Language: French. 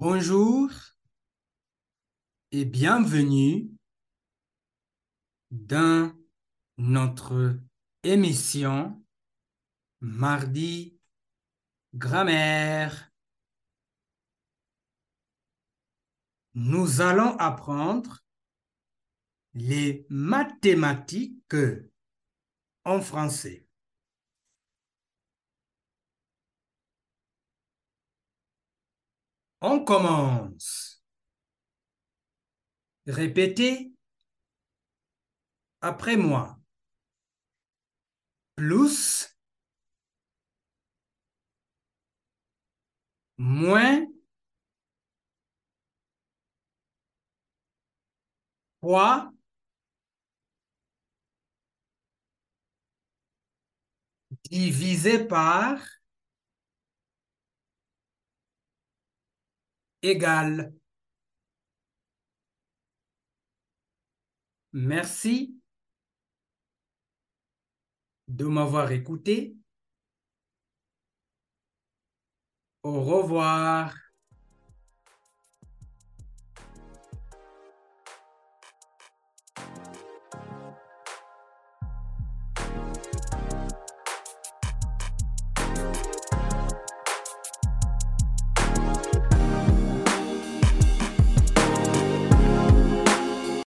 Bonjour et bienvenue dans notre émission Mardi Grammaire. Nous allons apprendre les mathématiques en français. On commence. Répétez après moi. Plus, moins, fois, divisé par Merci de m'avoir écouté. Au revoir.